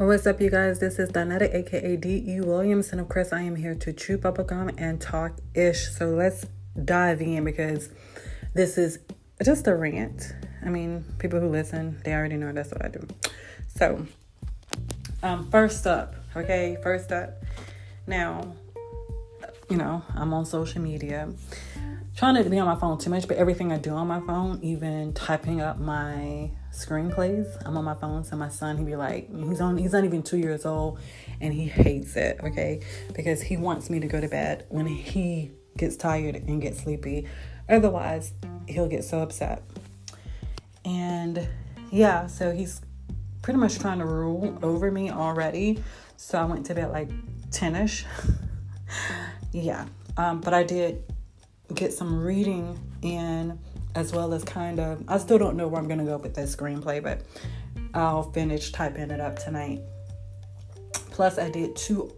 What's up, you guys? This is Donetta, aka D.E. Williams, and of course, I am here to chew bubblegum and talk ish. So let's dive in because this is just a rant. I mean, people who listen, they already know that's what I do. So, um, first up, okay, first up. Now, you know, I'm on social media trying not to be on my phone too much, but everything I do on my phone, even typing up my screenplays, I'm on my phone. So my son, he'd be like, he's on, he's not even two years old, and he hates it, okay, because he wants me to go to bed when he gets tired and gets sleepy. Otherwise, he'll get so upset. And yeah, so he's pretty much trying to rule over me already. So I went to bed like 10 ish. yeah. Um, but I did get some reading in as well as kind of I still don't know where I'm gonna go with this screenplay, but I'll finish typing it up tonight. Plus, I did two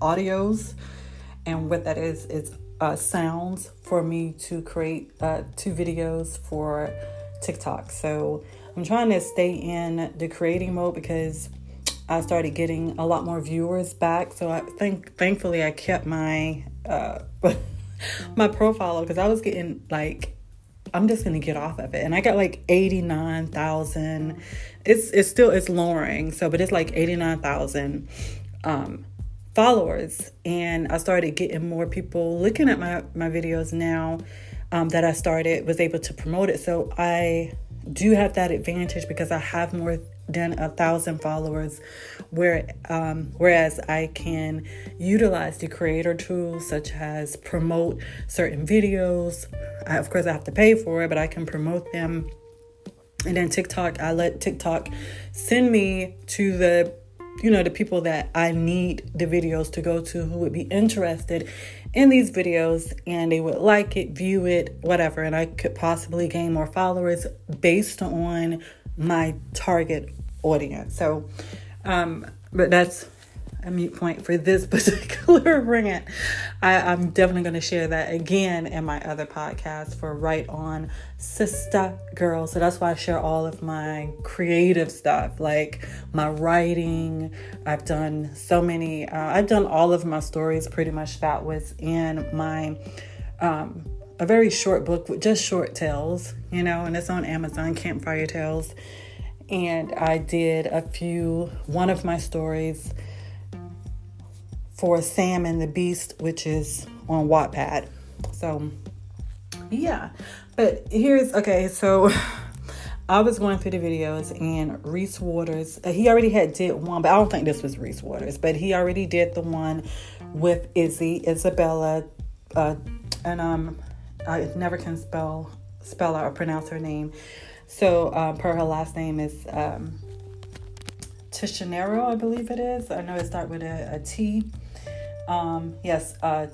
audios, and what that is is uh, sounds for me to create uh, two videos for TikTok. So I'm trying to stay in the creating mode because I started getting a lot more viewers back. So I think thankfully I kept my uh, my profile because I was getting like I'm just gonna get off of it. And I got like 89,000. It's it's still it's lowering, so but it's like 89,000 um followers. And I started getting more people looking at my, my videos now um, that I started, was able to promote it. So I do have that advantage because I have more than a thousand followers where um, whereas I can utilize the creator tools such as promote certain videos. I, of course, I have to pay for it, but I can promote them. And then TikTok, I let TikTok send me to the you know the people that I need the videos to go to who would be interested in these videos and they would like it, view it, whatever, and I could possibly gain more followers based on my target audience. So, um, but that's a mute point for this particular rant. I, am definitely going to share that again in my other podcast for Right On Sister Girl. So that's why I share all of my creative stuff, like my writing. I've done so many, uh, I've done all of my stories pretty much that was in my. Um, a very short book with just short tales, you know, and it's on Amazon, Campfire Tales. And I did a few, one of my stories for Sam and the Beast, which is on Wattpad. So, yeah. But here's okay. So, I was going through the videos, and Reese Waters, uh, he already had did one, but I don't think this was Reese Waters, but he already did the one with Izzy, Isabella, uh, and um, I never can spell spell out or pronounce her name. So, um, per her last name is um, Tishanero, I believe it is. I know it starts with a, a T. Um, yes, uh.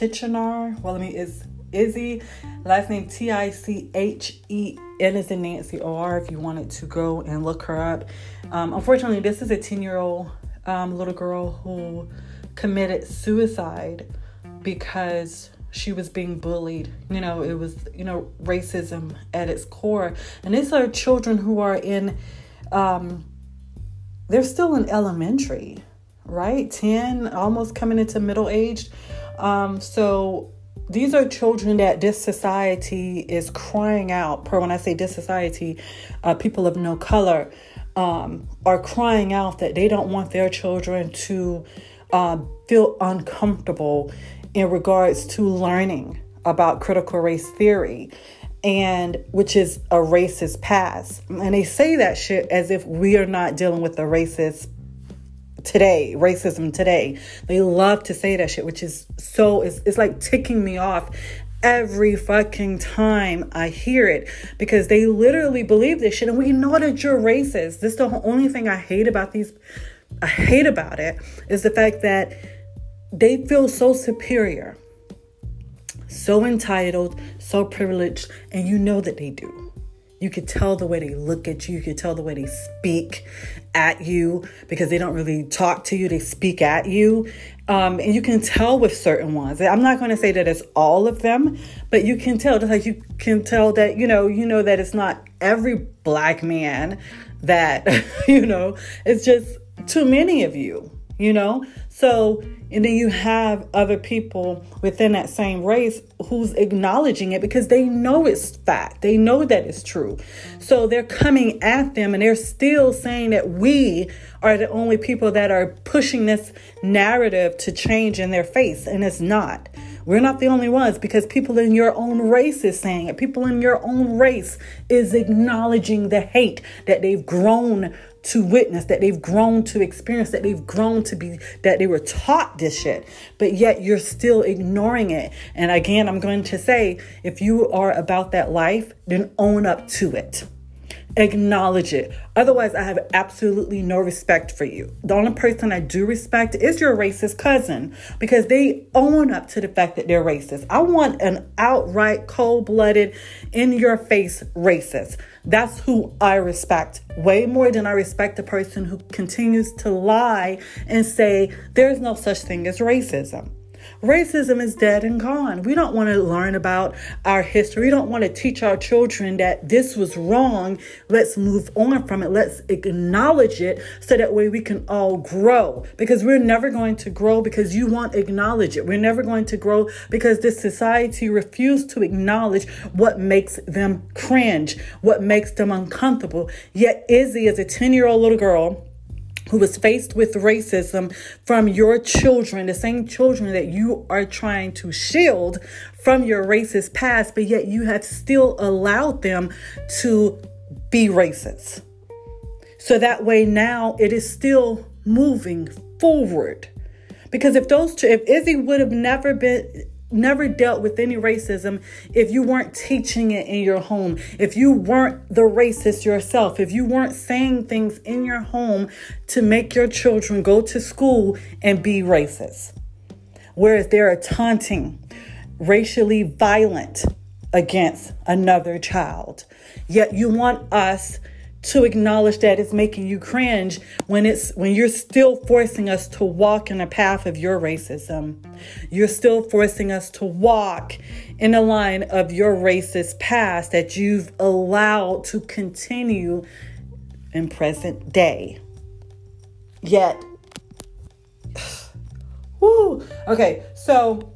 Well, I mean, is Izzy. Last name T I C H E N is in Nancy O R. If you wanted to go and look her up. Um, unfortunately, this is a 10 year old um, little girl who committed suicide because she was being bullied. You know, it was, you know, racism at its core. And these are children who are in, um, they're still in elementary right? 10, almost coming into middle age. Um, so these are children that this society is crying out. Per when I say this society, uh, people of no color um, are crying out that they don't want their children to uh, feel uncomfortable in regards to learning about critical race theory and which is a racist past. And they say that shit as if we are not dealing with the racist today, racism today. They love to say that shit, which is so, it's, it's like ticking me off every fucking time I hear it because they literally believe this shit and we know that you're racist. This is the only thing I hate about these, I hate about it is the fact that they feel so superior, so entitled, so privileged, and you know that they do. You could tell the way they look at you. You could tell the way they speak at you because they don't really talk to you. They speak at you. Um, and you can tell with certain ones. I'm not going to say that it's all of them, but you can tell. Just like you can tell that you know, you know that it's not every black man that you know. It's just too many of you. You know, so, and then you have other people within that same race who's acknowledging it because they know it's fact. They know that it's true. So they're coming at them and they're still saying that we are the only people that are pushing this narrative to change in their face. And it's not. We're not the only ones because people in your own race is saying it. People in your own race is acknowledging the hate that they've grown to witness, that they've grown to experience, that they've grown to be, that they were taught this shit, but yet you're still ignoring it. And again, I'm going to say if you are about that life, then own up to it acknowledge it. Otherwise, I have absolutely no respect for you. The only person I do respect is your racist cousin because they own up to the fact that they're racist. I want an outright, cold blooded, in your face racist. That's who I respect way more than I respect the person who continues to lie and say there's no such thing as racism. Racism is dead and gone. We don't want to learn about our history. We don't want to teach our children that this was wrong. Let's move on from it. Let's acknowledge it so that way we can all grow. Because we're never going to grow because you won't acknowledge it. We're never going to grow because this society refuses to acknowledge what makes them cringe, what makes them uncomfortable. Yet Izzy is a 10 year old little girl who was faced with racism from your children, the same children that you are trying to shield from your racist past, but yet you have still allowed them to be racist. So that way now it is still moving forward. Because if those two, if Izzy would have never been never dealt with any racism if you weren't teaching it in your home, if you weren't the racist yourself, if you weren't saying things in your home to make your children go to school and be racist. Whereas they're taunting, racially violent against another child. Yet you want us to acknowledge that it's making you cringe when it's when you're still forcing us to walk in a path of your racism. You're still forcing us to walk in a line of your racist past that you've allowed to continue in present day. Yet whoo, okay, so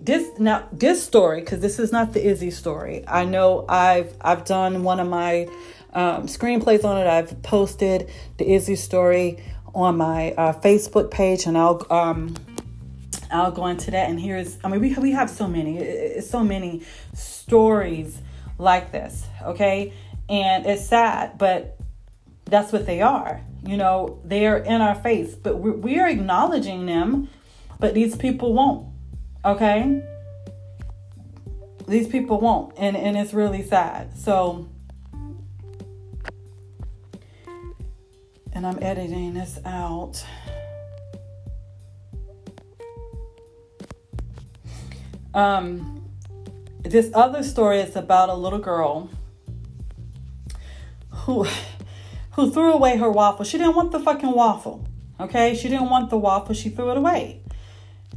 this now this story because this is not the Izzy story. I know I've I've done one of my um, screenplays on it. I've posted the Izzy story on my uh, Facebook page, and I'll um, I'll go into that. And here's I mean we we have so many, so many stories like this. Okay, and it's sad, but that's what they are. You know, they're in our face, but we're, we're acknowledging them, but these people won't. Okay. These people won't, and, and it's really sad. So, and I'm editing this out. Um, this other story is about a little girl who who threw away her waffle. She didn't want the fucking waffle. Okay? She didn't want the waffle. She threw it away.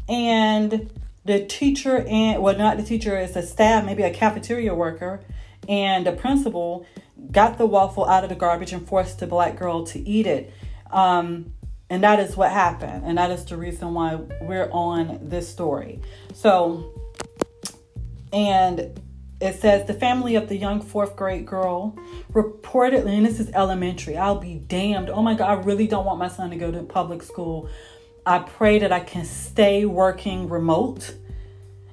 And the teacher and well not the teacher, it's a staff, maybe a cafeteria worker, and the principal got the waffle out of the garbage and forced the black girl to eat it. Um, and that is what happened. And that is the reason why we're on this story. So, and it says the family of the young fourth grade girl reportedly, and this is elementary. I'll be damned. Oh my God, I really don't want my son to go to public school. I pray that I can stay working remote.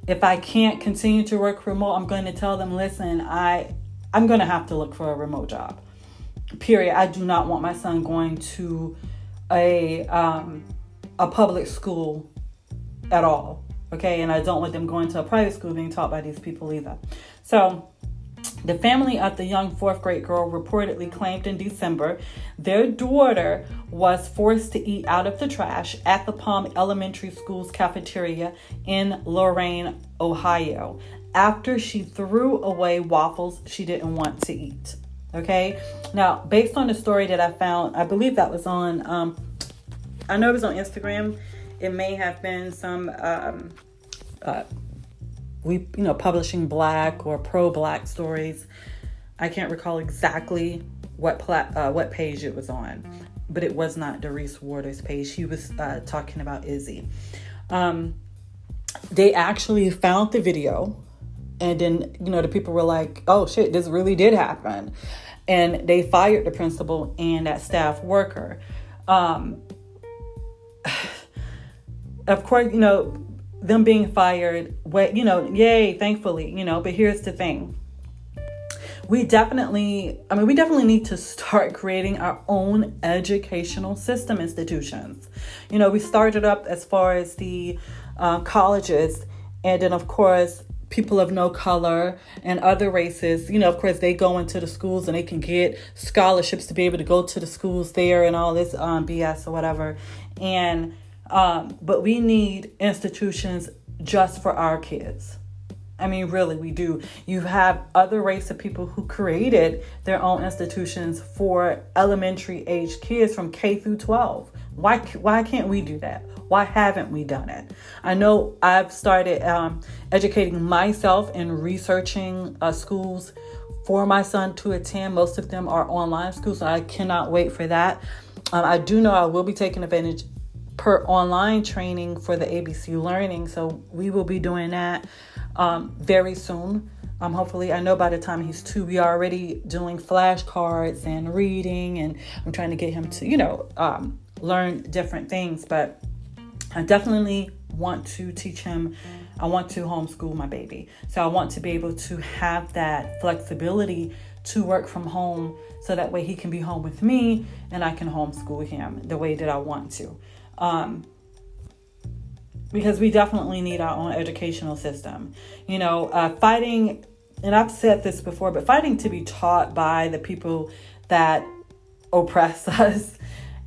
If I can't continue to work remote, I'm going to tell them, listen, I I'm going to have to look for a remote job. Period. I do not want my son going to a um, a public school at all. Okay, and I don't want them going to a private school being taught by these people either. So, the family of the young fourth grade girl reportedly claimed in December their daughter was forced to eat out of the trash at the Palm Elementary School's cafeteria in Lorain, Ohio after she threw away waffles she didn't want to eat. Okay. Now, based on the story that I found, I believe that was on, um, I know it was on Instagram. It may have been some, um, uh, we, you know, publishing black or pro black stories. I can't recall exactly what pla- uh, what page it was on, but it was not Doris Waters' page. She was uh, talking about Izzy. Um, they actually found the video, and then you know the people were like, "Oh shit, this really did happen," and they fired the principal and that staff worker. Um, of course, you know them being fired. What you know, yay, thankfully, you know. But here's the thing we definitely, I mean, we definitely need to start creating our own educational system institutions. You know, we started up as far as the uh, colleges, and then, of course, people of no color and other races, you know, of course, they go into the schools and they can get scholarships to be able to go to the schools there and all this um, BS or whatever. And, um, but we need institutions just for our kids I mean, really, we do. You have other race of people who created their own institutions for elementary age kids from K through 12. Why, why can't we do that? Why haven't we done it? I know I've started um, educating myself and researching uh, schools for my son to attend. Most of them are online schools, so I cannot wait for that. Um, I do know I will be taking advantage per online training for the ABC Learning, so we will be doing that um, very soon. Um, hopefully, I know by the time he's two, we are already doing flashcards and reading, and I'm trying to get him to, you know, um, learn different things. But I definitely want to teach him. I want to homeschool my baby. So I want to be able to have that flexibility to work from home so that way he can be home with me and I can homeschool him the way that I want to. Um, because we definitely need our own educational system. You know, uh, fighting, and I've said this before, but fighting to be taught by the people that oppress us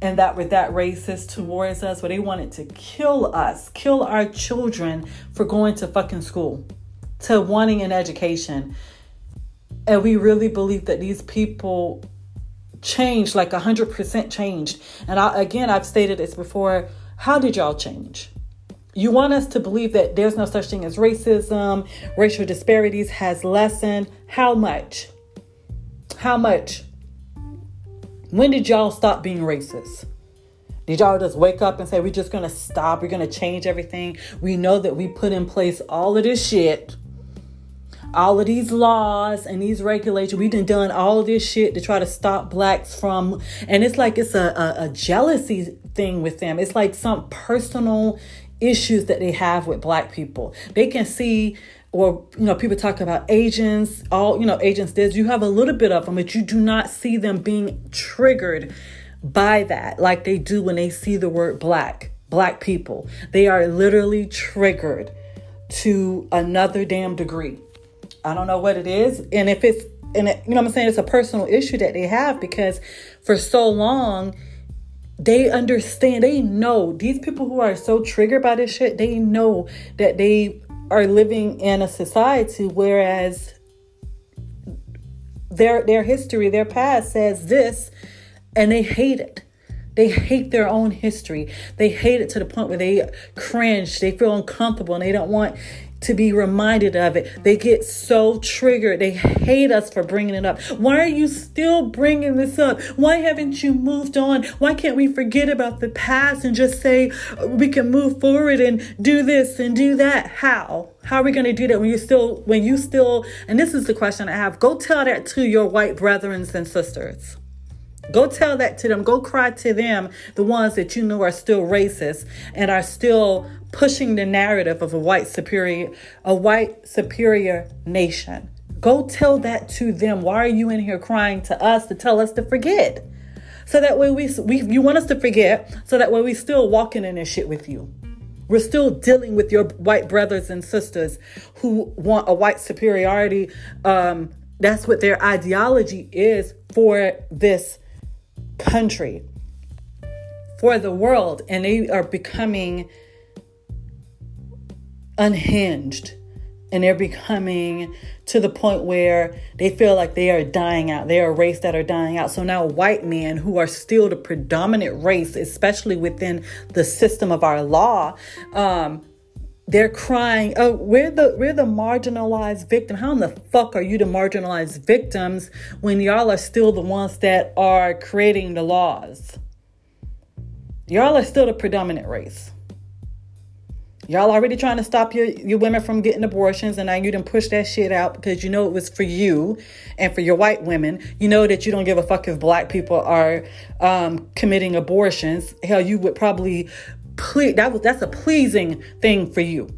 and that were that racist towards us, where they wanted to kill us, kill our children for going to fucking school, to wanting an education. And we really believe that these people changed, like 100% changed. And I, again, I've stated this before. How did y'all change? You want us to believe that there's no such thing as racism, racial disparities has lessened. How much? How much? When did y'all stop being racist? Did y'all just wake up and say, we're just gonna stop, we're gonna change everything? We know that we put in place all of this shit, all of these laws and these regulations. We've done done all of this shit to try to stop blacks from, and it's like it's a, a, a jealousy thing with them. It's like some personal issues that they have with black people. They can see or you know people talk about agents all you know agents There's you have a little bit of them but you do not see them being triggered by that like they do when they see the word black black people. They are literally triggered to another damn degree. I don't know what it is and if it's and it, you know i'm saying it's a personal issue that they have because for so long they understand, they know these people who are so triggered by this shit, they know that they are living in a society whereas their their history, their past says this and they hate it. They hate their own history. They hate it to the point where they cringe, they feel uncomfortable, and they don't want to be reminded of it. They get so triggered. They hate us for bringing it up. Why are you still bringing this up? Why haven't you moved on? Why can't we forget about the past and just say uh, we can move forward and do this and do that? How? How are we going to do that when you still when you still and this is the question I have. Go tell that to your white brethren and sisters. Go tell that to them. Go cry to them, the ones that you know are still racist and are still pushing the narrative of a white superior, a white superior nation. Go tell that to them. Why are you in here crying to us to tell us to forget? So that way we, we you want us to forget, so that way we still walking in this shit with you. We're still dealing with your white brothers and sisters who want a white superiority. Um, that's what their ideology is for this country, for the world, and they are becoming unhinged and they're becoming to the point where they feel like they are dying out. They are a race that are dying out. So now white men who are still the predominant race, especially within the system of our law, um, they're crying, "Oh, we're the we're the marginalized victim. How in the fuck are you the marginalized victims when y'all are still the ones that are creating the laws? Y'all are still the predominant race." Y'all already trying to stop your, your women from getting abortions, and now you didn't push that shit out because you know it was for you and for your white women. You know that you don't give a fuck if black people are um, committing abortions. Hell, you would probably ple- that was that's a pleasing thing for you.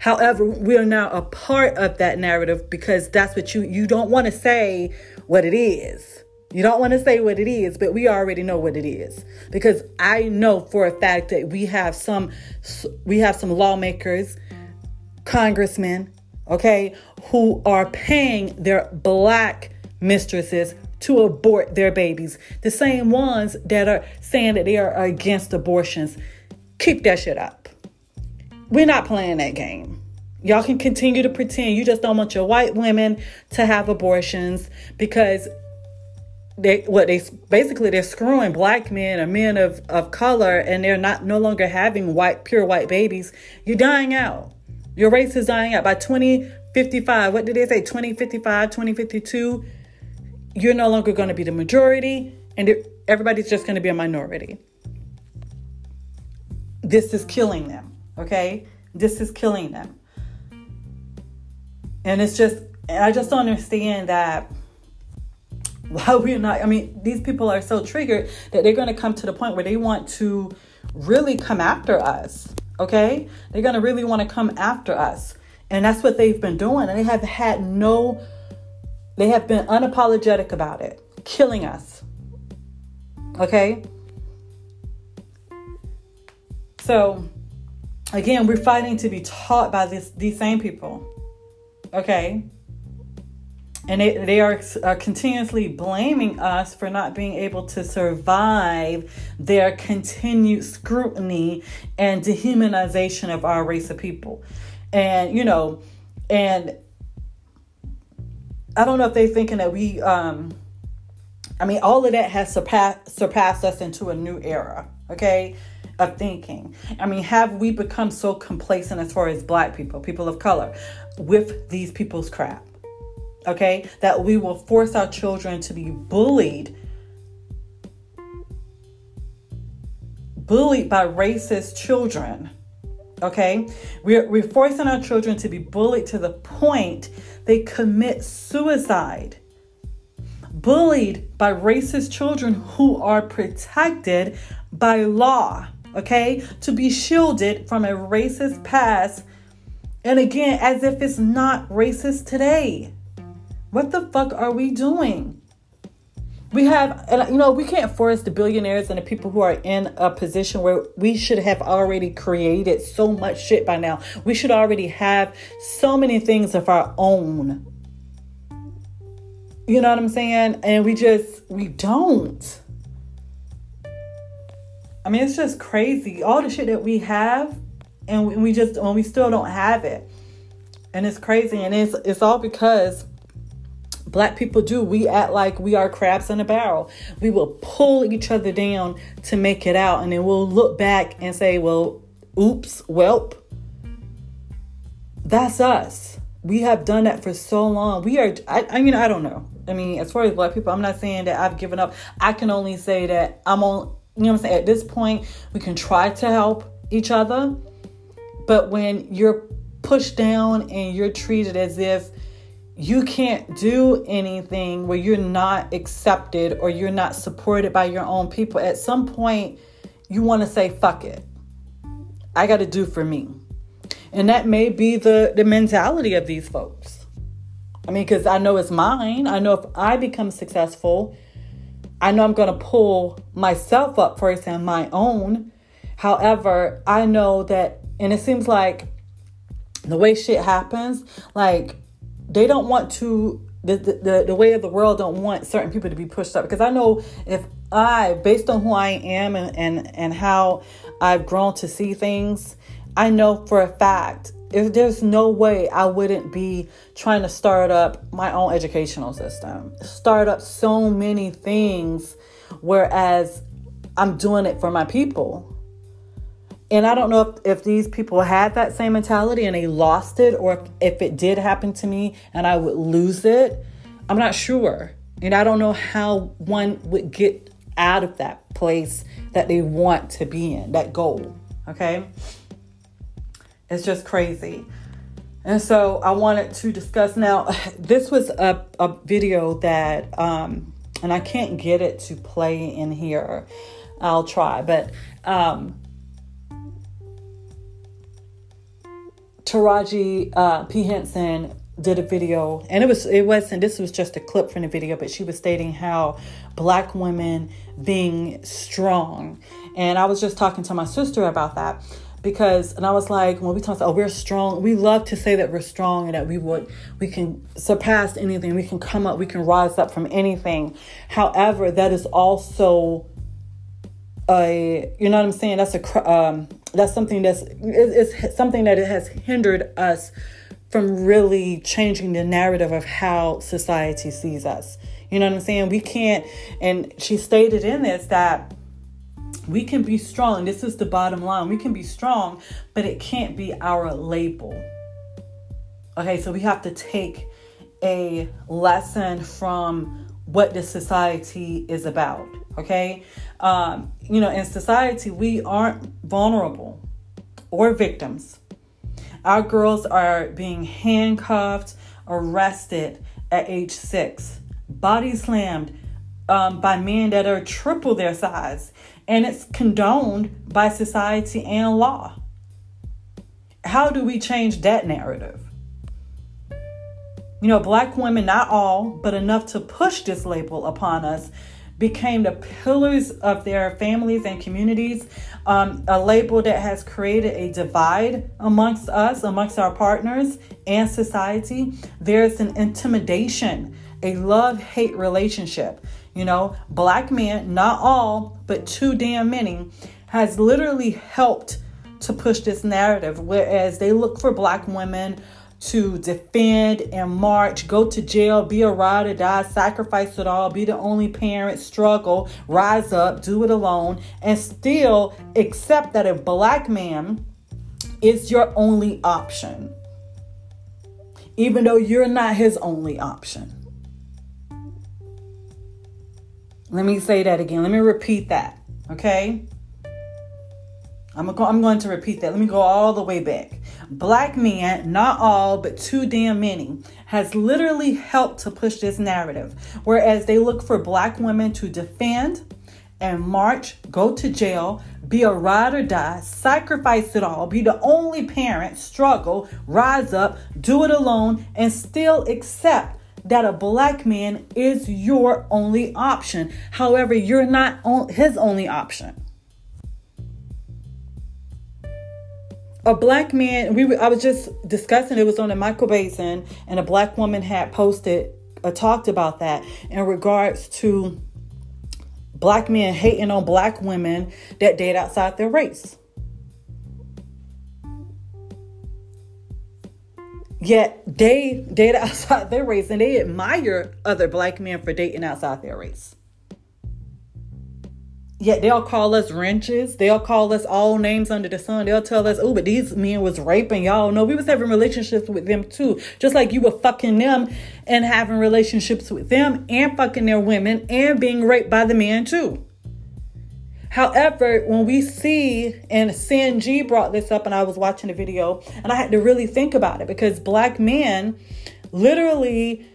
However, we are now a part of that narrative because that's what you you don't want to say what it is. You don't want to say what it is, but we already know what it is because I know for a fact that we have some we have some lawmakers, congressmen, okay, who are paying their black mistresses to abort their babies. The same ones that are saying that they are against abortions. Keep that shit up. We're not playing that game. Y'all can continue to pretend. You just don't want your white women to have abortions because they what they basically they're screwing black men or men of, of color and they're not no longer having white pure white babies. You're dying out. Your race is dying out. By 2055 what did they say? 2055 2052 you're no longer going to be the majority and everybody's just going to be a minority this is killing them okay? This is killing them. And it's just i just don't understand that why we're not i mean these people are so triggered that they're going to come to the point where they want to really come after us okay? They're going to really want to come after us. And that's what they've been doing and they have had no they have been unapologetic about it killing us okay so again we're fighting to be taught by this these same people okay and they, they are uh, continuously blaming us for not being able to survive their continued scrutiny and dehumanization of our race of people. And, you know, and I don't know if they're thinking that we, um, I mean, all of that has surpassed, surpassed us into a new era, okay, of thinking. I mean, have we become so complacent as far as black people, people of color, with these people's crap? okay? That we will force our children to be bullied. Bullied by racist children. Okay? We're, we're forcing our children to be bullied to the point they commit suicide. Bullied by racist children who are protected by law. Okay? To be shielded from a racist past. And again, as if it's not racist today. What the fuck are we doing? We have, you know, we can't force the billionaires and the people who are in a position where we should have already created so much shit by now. We should already have so many things of our own. You know what I'm saying? And we just, we don't. I mean, it's just crazy. All the shit that we have, and we just, when we still don't have it. And it's crazy. And it's, it's all because Black people do. We act like we are crabs in a barrel. We will pull each other down to make it out, and then we'll look back and say, well, oops, welp. That's us. We have done that for so long. We are, I, I mean, I don't know. I mean, as far as black people, I'm not saying that I've given up. I can only say that I'm on, you know what I'm saying? At this point, we can try to help each other. But when you're pushed down and you're treated as if you can't do anything where you're not accepted or you're not supported by your own people. At some point, you want to say, fuck it. I got to do for me. And that may be the, the mentality of these folks. I mean, because I know it's mine. I know if I become successful, I know I'm going to pull myself up first and my own. However, I know that, and it seems like the way shit happens, like they don't want to the, the, the way of the world don't want certain people to be pushed up because I know if I based on who I am and, and and how I've grown to see things I know for a fact if there's no way I wouldn't be trying to start up my own educational system, start up so many things, whereas I'm doing it for my people. And I don't know if, if these people had that same mentality and they lost it, or if, if it did happen to me and I would lose it. I'm not sure. And I don't know how one would get out of that place that they want to be in, that goal. Okay. It's just crazy. And so I wanted to discuss now. This was a, a video that, um, and I can't get it to play in here. I'll try, but um, Taraji uh, P Henson did a video, and it was it wasn't. This was just a clip from the video, but she was stating how black women being strong, and I was just talking to my sister about that because and I was like when we talk about oh we're strong. We love to say that we're strong and that we would we can surpass anything. We can come up we can rise up from anything. However that is also a you know what I'm saying? That's a um that's something that's it's something that it has hindered us from really changing the narrative of how society sees us. You know what I'm saying? We can't and she stated in this that we can be strong. This is the bottom line. We can be strong, but it can't be our label. Okay, so we have to take a lesson from what the society is about. Okay, um, you know, in society, we aren't vulnerable or victims. Our girls are being handcuffed, arrested at age six, body slammed um, by men that are triple their size and it's condoned by society and law. How do we change that narrative? You know, black women, not all, but enough to push this label upon us, became the pillars of their families and communities. Um, a label that has created a divide amongst us, amongst our partners and society. There's an intimidation, a love hate relationship. You know, black men, not all, but too damn many, has literally helped to push this narrative. Whereas they look for black women to defend and march, go to jail, be a ride or die, sacrifice it all, be the only parent, struggle, rise up, do it alone, and still accept that a black man is your only option, even though you're not his only option. Let me say that again. Let me repeat that. Okay? I'm, go- I'm going to repeat that. Let me go all the way back. Black men, not all, but too damn many, has literally helped to push this narrative. Whereas they look for black women to defend and march, go to jail, be a ride or die, sacrifice it all, be the only parent, struggle, rise up, do it alone, and still accept that a black man is your only option. However, you're not his only option. A black man, we I was just discussing it was on the Michael Baisden, and a black woman had posted uh, talked about that in regards to black men hating on black women that date outside their race. Yet they date outside their race and they admire other black men for dating outside their race. Yet they'll call us wrenches. They'll call us all names under the sun. They'll tell us, oh, but these men was raping y'all. No, we was having relationships with them too. Just like you were fucking them and having relationships with them and fucking their women and being raped by the men too. However, when we see, and Sin G brought this up, and I was watching the video, and I had to really think about it because black men literally,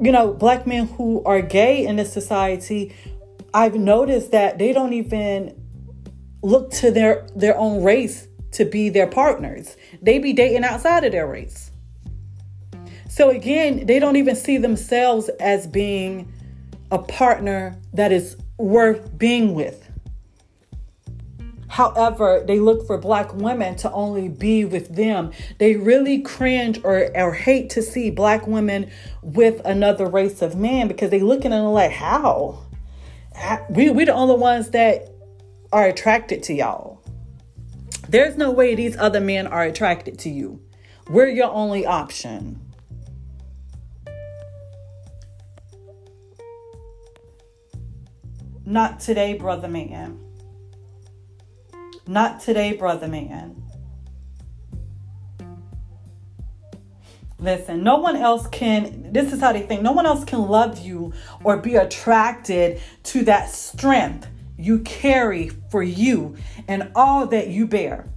you know, black men who are gay in this society, I've noticed that they don't even look to their their own race to be their partners. They be dating outside of their race. So again, they don't even see themselves as being a partner that is worth being with. However, they look for black women to only be with them. They really cringe or, or hate to see black women with another race of men because they looking at them like, how? We we the only ones that are attracted to y'all. There's no way these other men are attracted to you. We're your only option. Not today, brother man. Not today, brother man. Listen, no one else can, this is how they think, no one else can love you or be attracted to that strength you carry for you and all that you bear.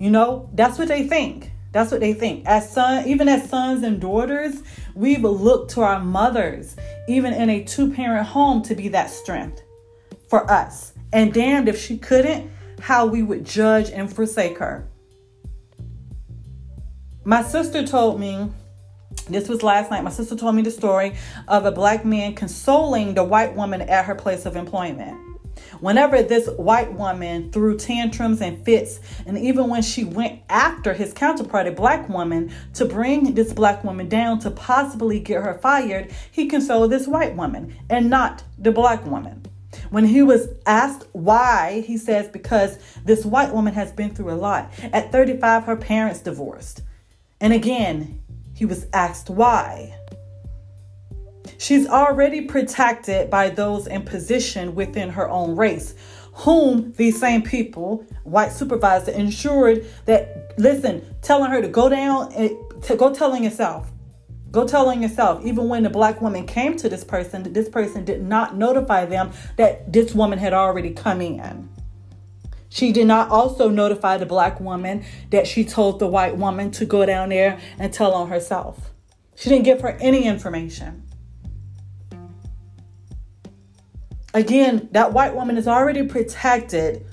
You know, that's what they think. That's what they think. As son, even as sons and daughters, we will look to our mothers, even in a two-parent home, to be that strength for us. And damned if she couldn't, how we would judge and forsake her. My sister told me, this was last night, my sister told me the story of a black man consoling the white woman at her place of employment. Whenever this white woman threw tantrums and fits, and even when she went after his counterpart, a black woman, to bring this black woman down to possibly get her fired, he consoled this white woman and not the black woman. When he was asked why, he says, because this white woman has been through a lot. At 35, her parents divorced. And again, he was asked why. She's already protected by those in position within her own race, whom these same people, white supervisor, ensured that, listen, telling her to go down, and to go telling yourself, go tell on yourself, even when the black woman came to this person, this person did not notify them that this woman had already come in. She did not also notify the black woman that she told the white woman to go down there and tell on herself. She didn't give her any information. Again, that white woman is already protected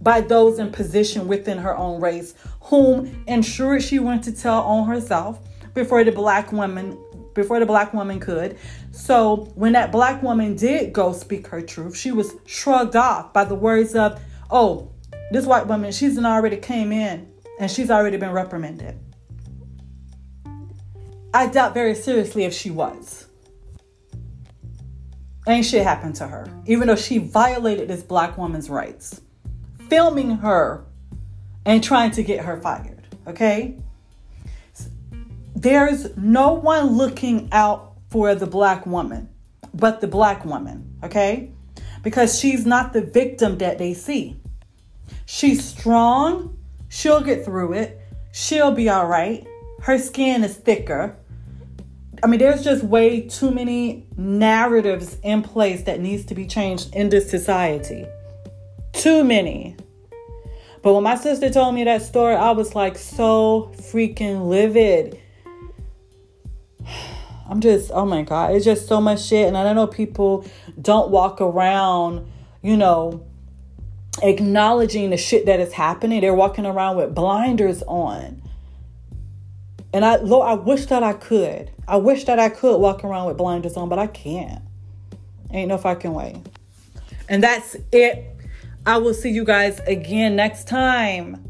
by those in position within her own race, whom ensured she went to tell on herself before the black woman before the black woman could. So when that black woman did go speak her truth, she was shrugged off by the words of, "Oh, this white woman, she's already came in and she's already been reprimanded. I doubt very seriously if she was. Ain't shit happened to her, even though she violated this black woman's rights, filming her and trying to get her fired. Okay? There's no one looking out for the black woman but the black woman. Okay? Because she's not the victim that they see. She's strong. She'll get through it. She'll be all right. Her skin is thicker. I mean, there's just way too many narratives in place that needs to be changed in this society. Too many. But when my sister told me that story, I was like so freaking livid. I'm just, oh my God, it's just so much shit. And I don't know people don't walk around, you know, acknowledging the shit that is happening. They're walking around with blinders on. And I Lord, I wish that I could. I wish that I could walk around with blinders on, but I can't. Ain't no fucking way. And that's it. I will see you guys again next time.